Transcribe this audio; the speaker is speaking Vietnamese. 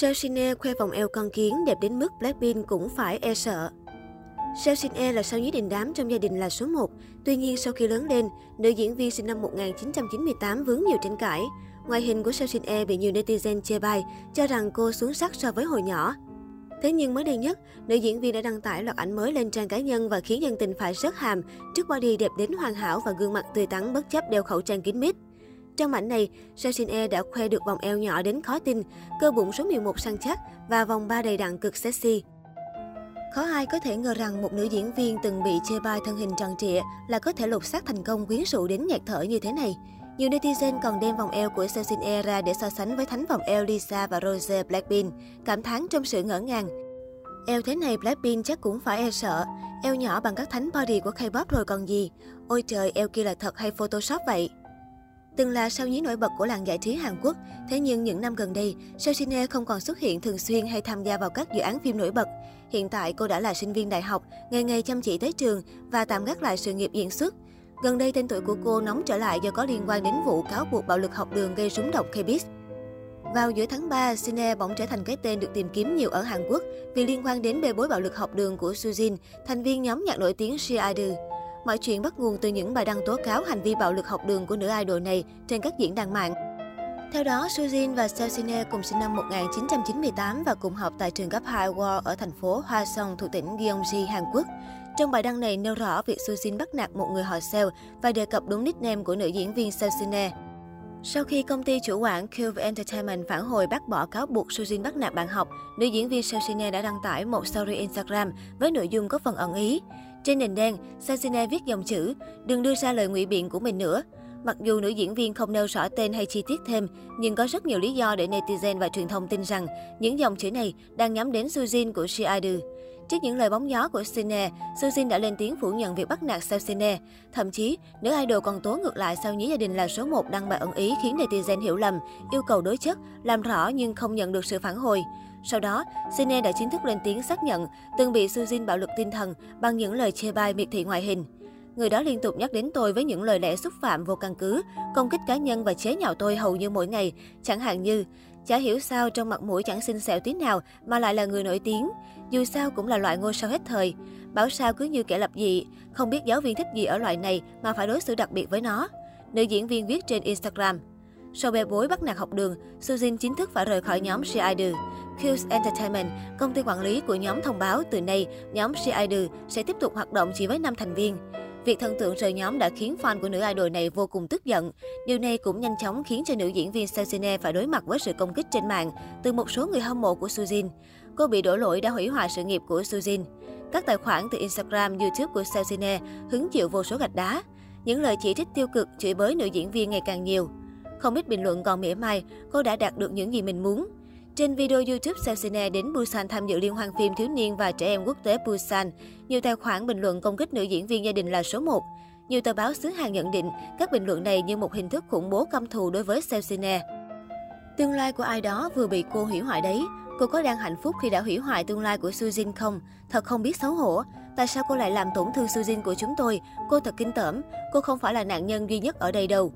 Seo khoe vòng eo con kiến đẹp đến mức Blackpink cũng phải e sợ. Seo Shin là sao nhí đình đám trong gia đình là số 1. Tuy nhiên sau khi lớn lên, nữ diễn viên sinh năm 1998 vướng nhiều tranh cãi. Ngoại hình của Seo Shin bị nhiều netizen chê bai, cho rằng cô xuống sắc so với hồi nhỏ. Thế nhưng mới đây nhất, nữ diễn viên đã đăng tải loạt ảnh mới lên trang cá nhân và khiến dân tình phải rớt hàm trước body đẹp đến hoàn hảo và gương mặt tươi tắn bất chấp đeo khẩu trang kín mít. Trong ảnh này, Seo đã khoe được vòng eo nhỏ đến khó tin, cơ bụng số 11 săn chắc và vòng ba đầy đặn cực sexy. Khó ai có thể ngờ rằng một nữ diễn viên từng bị chê bai thân hình tròn trịa là có thể lột xác thành công quyến rũ đến nhạt thở như thế này. Nhiều netizen còn đem vòng eo của Seo ra để so sánh với thánh vòng eo Lisa và Rose Blackpink, cảm thán trong sự ngỡ ngàng. Eo thế này Blackpink chắc cũng phải e sợ. Eo nhỏ bằng các thánh body của K-pop rồi còn gì. Ôi trời, eo kia là thật hay Photoshop vậy? Từng là sao nhí nổi bật của làng giải trí Hàn Quốc, thế nhưng những năm gần đây, Seo Shin không còn xuất hiện thường xuyên hay tham gia vào các dự án phim nổi bật. Hiện tại cô đã là sinh viên đại học, ngày ngày chăm chỉ tới trường và tạm gác lại sự nghiệp diễn xuất. Gần đây tên tuổi của cô nóng trở lại do có liên quan đến vụ cáo buộc bạo lực học đường gây rúng động K-pop. Vào giữa tháng 3, Sine bỗng trở thành cái tên được tìm kiếm nhiều ở Hàn Quốc vì liên quan đến bê bối bạo lực học đường của Sujin, thành viên nhóm nhạc nổi tiếng She Idol. Mọi chuyện bắt nguồn từ những bài đăng tố cáo hành vi bạo lực học đường của nữ idol này trên các diễn đàn mạng. Theo đó, Sujin và Seosine cùng sinh năm 1998 và cùng học tại trường cấp 2 War ở thành phố Hoa Song thuộc tỉnh Gyeonggi, Hàn Quốc. Trong bài đăng này nêu rõ việc Sujin bắt nạt một người họ Seo và đề cập đúng nickname của nữ diễn viên Seosine. Sau khi công ty chủ quản Cube Entertainment phản hồi bác bỏ cáo buộc Sujin bắt nạt bạn học, nữ diễn viên Seosine đã đăng tải một story Instagram với nội dung có phần ẩn ý. Trên nền đen, Sassine viết dòng chữ, đừng đưa ra lời ngụy biện của mình nữa. Mặc dù nữ diễn viên không nêu rõ tên hay chi tiết thêm, nhưng có rất nhiều lý do để netizen và truyền thông tin rằng những dòng chữ này đang nhắm đến Sujin của She Trước những lời bóng gió của Sine, Sujin đã lên tiếng phủ nhận việc bắt nạt Sao Sine. Thậm chí, nữ idol còn tố ngược lại sao nhí gia đình là số 1 đăng bài ẩn ý khiến netizen hiểu lầm, yêu cầu đối chất, làm rõ nhưng không nhận được sự phản hồi. Sau đó, Sine đã chính thức lên tiếng xác nhận từng bị Sujin bạo lực tinh thần bằng những lời chê bai miệt thị ngoại hình. Người đó liên tục nhắc đến tôi với những lời lẽ xúc phạm vô căn cứ, công kích cá nhân và chế nhạo tôi hầu như mỗi ngày, chẳng hạn như Chả hiểu sao trong mặt mũi chẳng xinh xẻo tí nào mà lại là người nổi tiếng. Dù sao cũng là loại ngôi sao hết thời. Bảo sao cứ như kẻ lập dị, không biết giáo viên thích gì ở loại này mà phải đối xử đặc biệt với nó. Nữ diễn viên viết trên Instagram. Sau bê bối bắt nạt học đường, Sujin chính thức phải rời khỏi nhóm She Idol. Q's Entertainment, công ty quản lý của nhóm thông báo từ nay, nhóm She Idol sẽ tiếp tục hoạt động chỉ với 5 thành viên. Việc thần tượng rời nhóm đã khiến fan của nữ idol này vô cùng tức giận. Điều này cũng nhanh chóng khiến cho nữ diễn viên Seo phải đối mặt với sự công kích trên mạng từ một số người hâm mộ của Sujin. Cô bị đổ lỗi đã hủy hoại sự nghiệp của Sujin. Các tài khoản từ Instagram, YouTube của Seo hứng chịu vô số gạch đá. Những lời chỉ trích tiêu cực, chửi bới nữ diễn viên ngày càng nhiều. Không ít bình luận còn mỉa mai, cô đã đạt được những gì mình muốn. Trên video YouTube Selsine đến Busan tham dự liên hoan phim thiếu niên và trẻ em quốc tế Busan, nhiều tài khoản bình luận công kích nữ diễn viên gia đình là số 1. Nhiều tờ báo xứ Hàn nhận định các bình luận này như một hình thức khủng bố căm thù đối với Selsine. Tương lai của ai đó vừa bị cô hủy hoại đấy. Cô có đang hạnh phúc khi đã hủy hoại tương lai của Sujin không? Thật không biết xấu hổ. Tại sao cô lại làm tổn thương Sujin của chúng tôi? Cô thật kinh tởm. Cô không phải là nạn nhân duy nhất ở đây đâu.